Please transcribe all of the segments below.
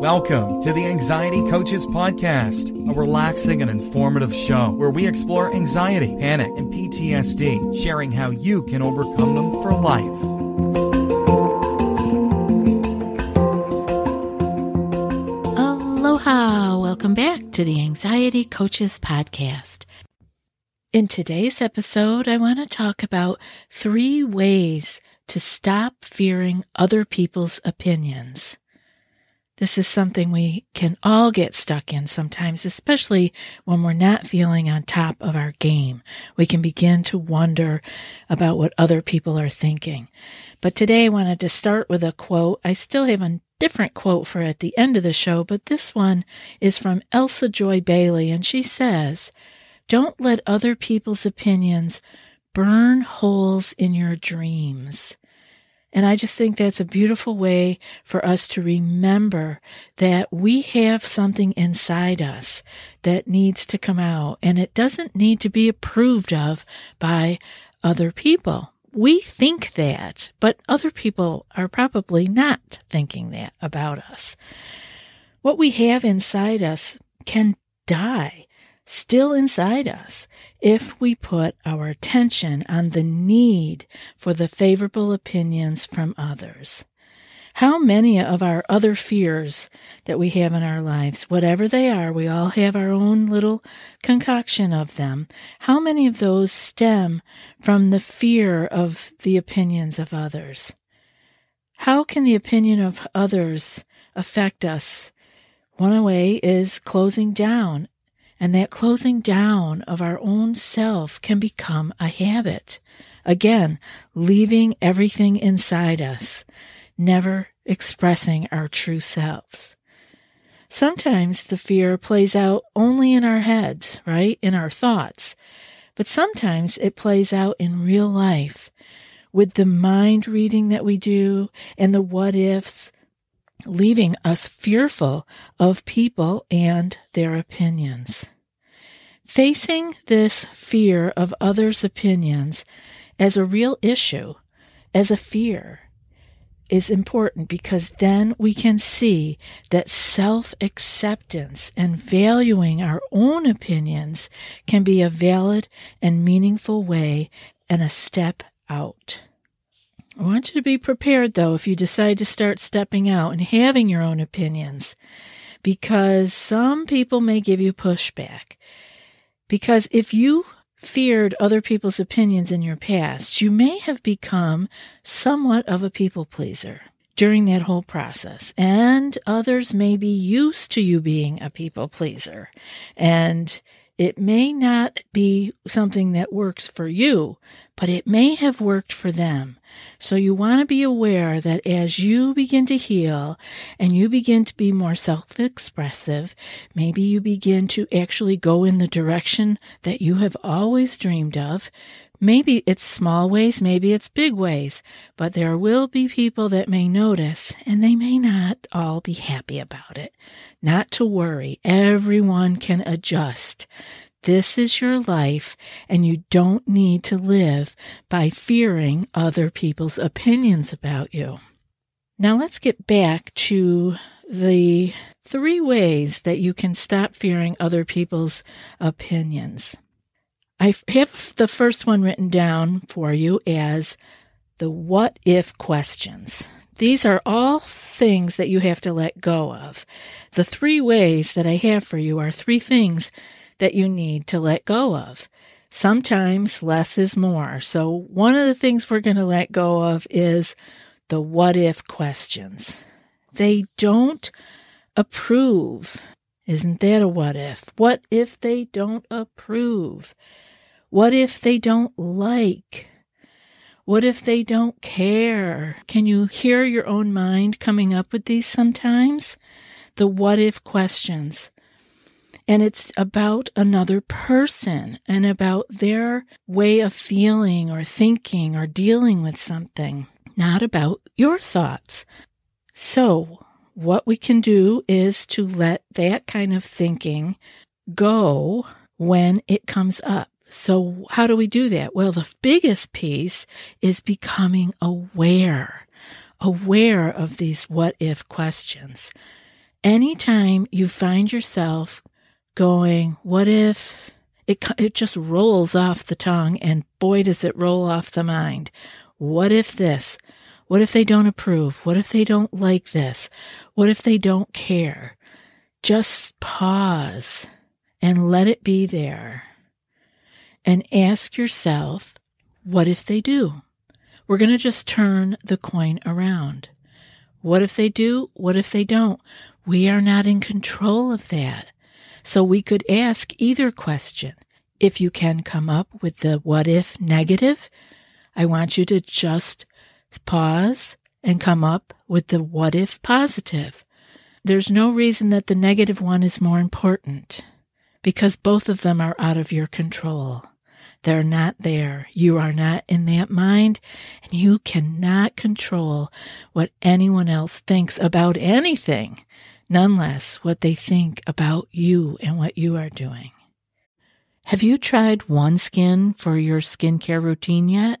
Welcome to the Anxiety Coaches Podcast, a relaxing and informative show where we explore anxiety, panic, and PTSD, sharing how you can overcome them for life. Aloha! Welcome back to the Anxiety Coaches Podcast. In today's episode, I want to talk about three ways to stop fearing other people's opinions. This is something we can all get stuck in sometimes, especially when we're not feeling on top of our game. We can begin to wonder about what other people are thinking. But today I wanted to start with a quote. I still have a different quote for at the end of the show, but this one is from Elsa Joy Bailey, and she says, Don't let other people's opinions burn holes in your dreams. And I just think that's a beautiful way for us to remember that we have something inside us that needs to come out and it doesn't need to be approved of by other people. We think that, but other people are probably not thinking that about us. What we have inside us can die still inside us if we put our attention on the need for the favorable opinions from others. How many of our other fears that we have in our lives, whatever they are, we all have our own little concoction of them. How many of those stem from the fear of the opinions of others? How can the opinion of others affect us? One way is closing down and that closing down of our own self can become a habit. Again, leaving everything inside us, never expressing our true selves. Sometimes the fear plays out only in our heads, right? In our thoughts. But sometimes it plays out in real life with the mind reading that we do and the what ifs, leaving us fearful of people and their opinions. Facing this fear of others' opinions as a real issue, as a fear, is important because then we can see that self acceptance and valuing our own opinions can be a valid and meaningful way and a step out. I want you to be prepared, though, if you decide to start stepping out and having your own opinions, because some people may give you pushback. Because if you feared other people's opinions in your past, you may have become somewhat of a people pleaser during that whole process. And others may be used to you being a people pleaser. And it may not be something that works for you, but it may have worked for them. So you want to be aware that as you begin to heal and you begin to be more self expressive, maybe you begin to actually go in the direction that you have always dreamed of. Maybe it's small ways, maybe it's big ways, but there will be people that may notice and they may not all be happy about it. Not to worry, everyone can adjust. This is your life, and you don't need to live by fearing other people's opinions about you. Now, let's get back to the three ways that you can stop fearing other people's opinions. I have the first one written down for you as the what if questions. These are all things that you have to let go of. The three ways that I have for you are three things that you need to let go of. Sometimes less is more. So, one of the things we're going to let go of is the what if questions. They don't approve. Isn't that a what if? What if they don't approve? What if they don't like? What if they don't care? Can you hear your own mind coming up with these sometimes? The what if questions. And it's about another person and about their way of feeling or thinking or dealing with something, not about your thoughts. So, what we can do is to let that kind of thinking go when it comes up. So, how do we do that? Well, the biggest piece is becoming aware, aware of these what if questions. Anytime you find yourself going, what if it, it just rolls off the tongue and boy, does it roll off the mind. What if this? What if they don't approve? What if they don't like this? What if they don't care? Just pause and let it be there and ask yourself, what if they do? We're going to just turn the coin around. What if they do? What if they don't? We are not in control of that. So we could ask either question. If you can come up with the what if negative, I want you to just pause and come up with the what if positive. There's no reason that the negative one is more important because both of them are out of your control. They're not there. You are not in that mind, and you cannot control what anyone else thinks about anything, none less what they think about you and what you are doing. Have you tried OneSkin for your skincare routine yet?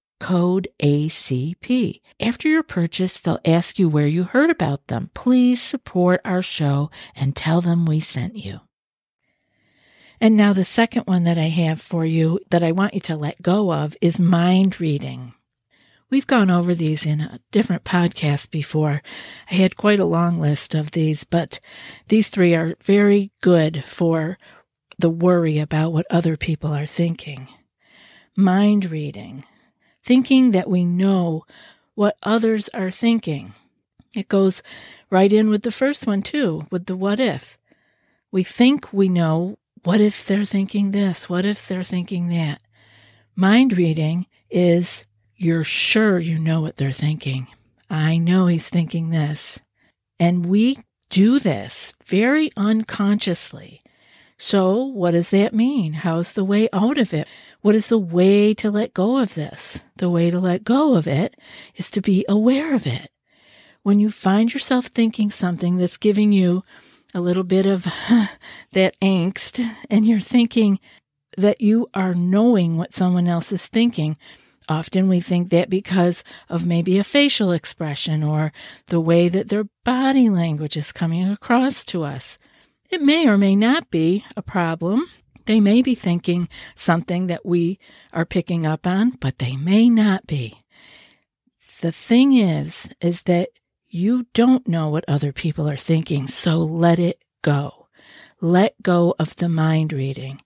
code ACP. After your purchase, they'll ask you where you heard about them. Please support our show and tell them we sent you. And now, the second one that I have for you that I want you to let go of is mind reading. We've gone over these in a different podcast before. I had quite a long list of these, but these three are very good for the worry about what other people are thinking. Mind reading thinking that we know what others are thinking. It goes right in with the first one, too, with the what if. We think we know what if they're thinking this? What if they're thinking that? Mind reading is you're sure you know what they're thinking. I know he's thinking this. And we do this very unconsciously. So, what does that mean? How's the way out of it? What is the way to let go of this? The way to let go of it is to be aware of it. When you find yourself thinking something that's giving you a little bit of that angst, and you're thinking that you are knowing what someone else is thinking, Often we think that because of maybe a facial expression or the way that their body language is coming across to us. It may or may not be a problem. They may be thinking something that we are picking up on, but they may not be. The thing is, is that you don't know what other people are thinking, so let it go. Let go of the mind reading.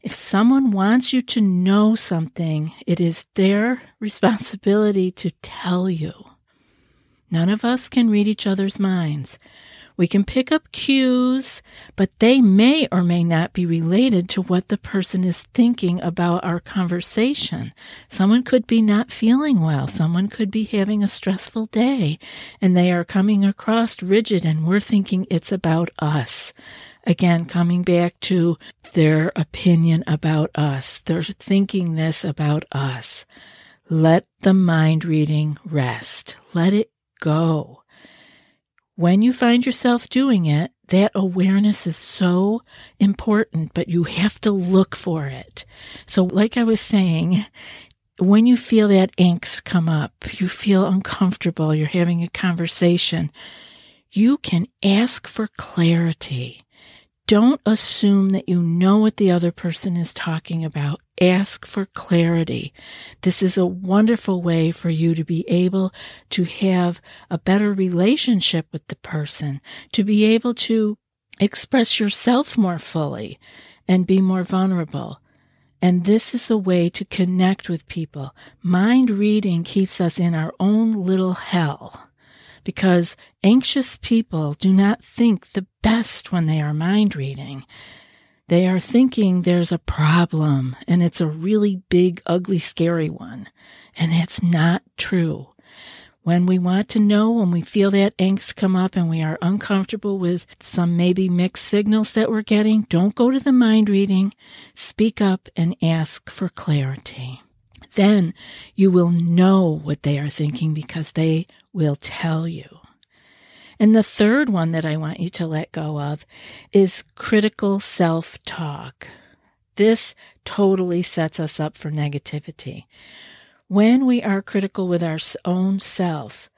If someone wants you to know something, it is their responsibility to tell you. None of us can read each other's minds. We can pick up cues, but they may or may not be related to what the person is thinking about our conversation. Someone could be not feeling well. Someone could be having a stressful day and they are coming across rigid and we're thinking it's about us. Again, coming back to their opinion about us. They're thinking this about us. Let the mind reading rest. Let it go when you find yourself doing it, that awareness is so important, but you have to look for it. So, like I was saying, when you feel that angst come up, you feel uncomfortable, you're having a conversation, you can ask for clarity. Don't assume that you know what the other person is talking about. Ask for clarity. This is a wonderful way for you to be able to have a better relationship with the person, to be able to express yourself more fully and be more vulnerable. And this is a way to connect with people. Mind reading keeps us in our own little hell because anxious people do not think the best when they are mind reading. They are thinking there's a problem and it's a really big, ugly, scary one. And that's not true. When we want to know, when we feel that angst come up and we are uncomfortable with some maybe mixed signals that we're getting, don't go to the mind reading. Speak up and ask for clarity. Then you will know what they are thinking because they will tell you. And the third one that I want you to let go of is critical self talk. This totally sets us up for negativity. When we are critical with our own self,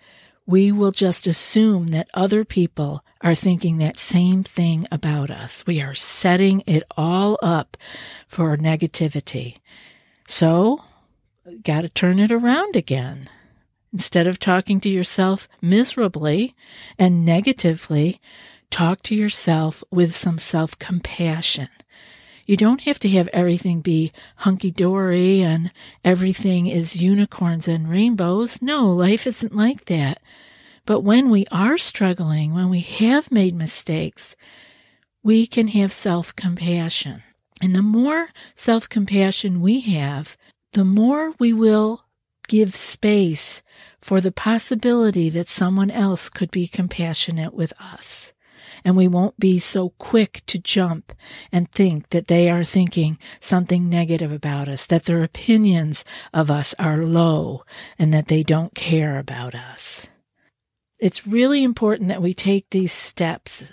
we will just assume that other people are thinking that same thing about us. We are setting it all up for negativity. So, got to turn it around again. Instead of talking to yourself miserably and negatively, talk to yourself with some self compassion. You don't have to have everything be hunky dory and everything is unicorns and rainbows. No, life isn't like that. But when we are struggling, when we have made mistakes, we can have self compassion. And the more self compassion we have, the more we will give space for the possibility that someone else could be compassionate with us and we won't be so quick to jump and think that they are thinking something negative about us, that their opinions of us are low, and that they don't care about us. It's really important that we take these steps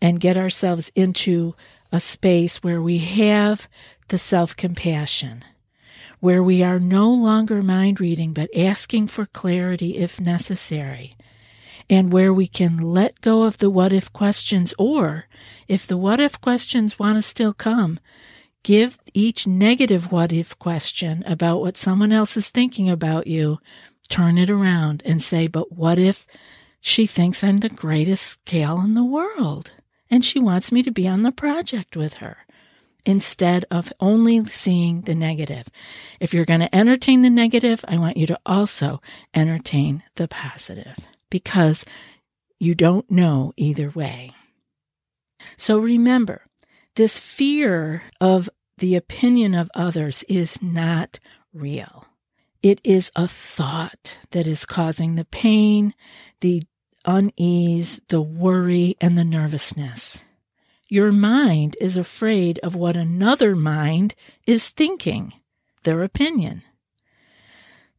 and get ourselves into a space where we have the self compassion, where we are no longer mind reading but asking for clarity if necessary, and where we can let go of the what if questions, or if the what if questions want to still come, give each negative what if question about what someone else is thinking about you, turn it around and say, but what if she thinks I'm the greatest gal in the world and she wants me to be on the project with her? Instead of only seeing the negative. If you're going to entertain the negative, I want you to also entertain the positive because you don't know either way. So remember, this fear of the opinion of others is not real. It is a thought that is causing the pain, the unease, the worry, and the nervousness. Your mind is afraid of what another mind is thinking, their opinion.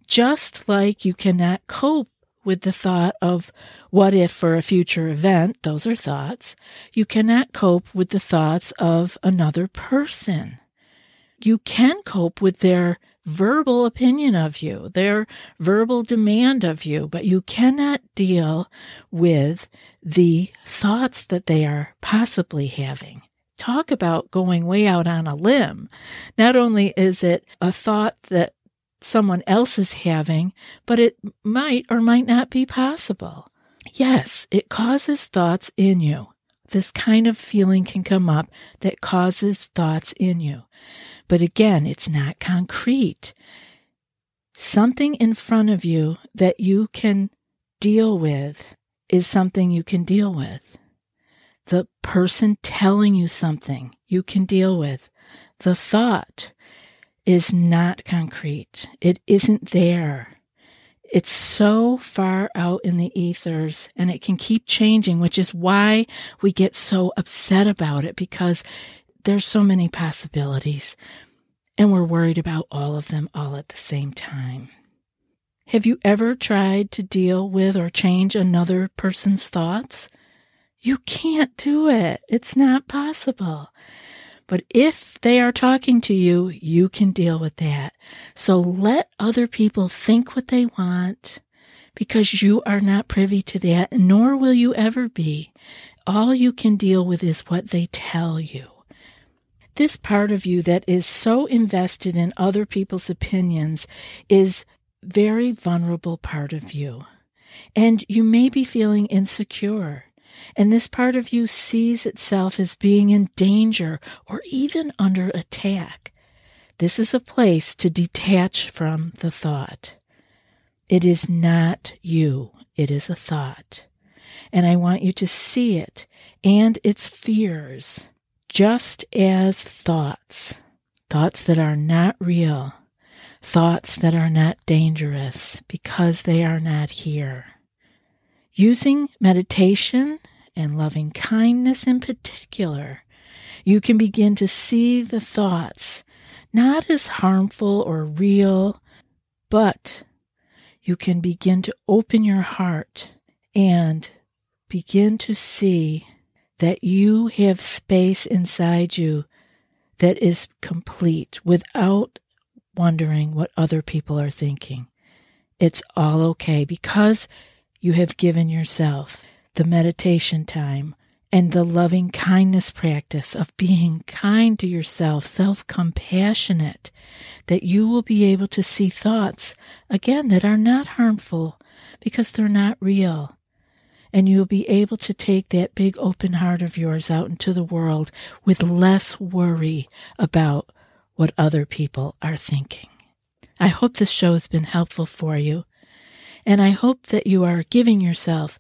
Just like you cannot cope with the thought of what if for a future event, those are thoughts, you cannot cope with the thoughts of another person. You can cope with their verbal opinion of you, their verbal demand of you, but you cannot deal with the thoughts that they are possibly having. Talk about going way out on a limb. Not only is it a thought that someone else is having, but it might or might not be possible. Yes, it causes thoughts in you. This kind of feeling can come up that causes thoughts in you. But again, it's not concrete. Something in front of you that you can deal with is something you can deal with. The person telling you something you can deal with. The thought is not concrete. It isn't there. It's so far out in the ethers and it can keep changing, which is why we get so upset about it because there's so many possibilities and we're worried about all of them all at the same time. Have you ever tried to deal with or change another person's thoughts? You can't do it. It's not possible. But if they are talking to you, you can deal with that. So let other people think what they want because you are not privy to that, nor will you ever be. All you can deal with is what they tell you. This part of you that is so invested in other people's opinions is very vulnerable part of you. And you may be feeling insecure. And this part of you sees itself as being in danger or even under attack. This is a place to detach from the thought. It is not you, it is a thought. And I want you to see it and its fears just as thoughts, thoughts that are not real, thoughts that are not dangerous because they are not here. Using meditation and loving kindness in particular, you can begin to see the thoughts not as harmful or real, but you can begin to open your heart and begin to see that you have space inside you that is complete without wondering what other people are thinking. It's all okay because you have given yourself the meditation time and the loving kindness practice of being kind to yourself, self compassionate, that you will be able to see thoughts, again, that are not harmful because they're not real. And you'll be able to take that big open heart of yours out into the world with less worry about what other people are thinking. I hope this show has been helpful for you. And I hope that you are giving yourself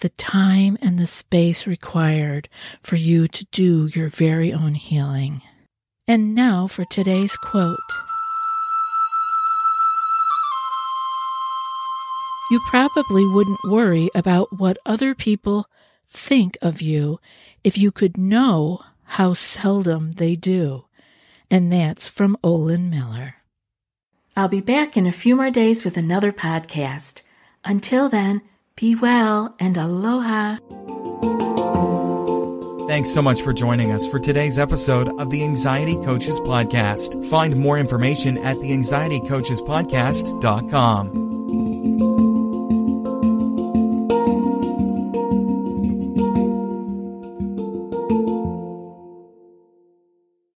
the time and the space required for you to do your very own healing. And now for today's quote. You probably wouldn't worry about what other people think of you if you could know how seldom they do. And that's from Olin Miller. I'll be back in a few more days with another podcast. Until then, be well and aloha. Thanks so much for joining us for today's episode of the Anxiety Coaches Podcast. Find more information at the anxietycoachespodcast.com.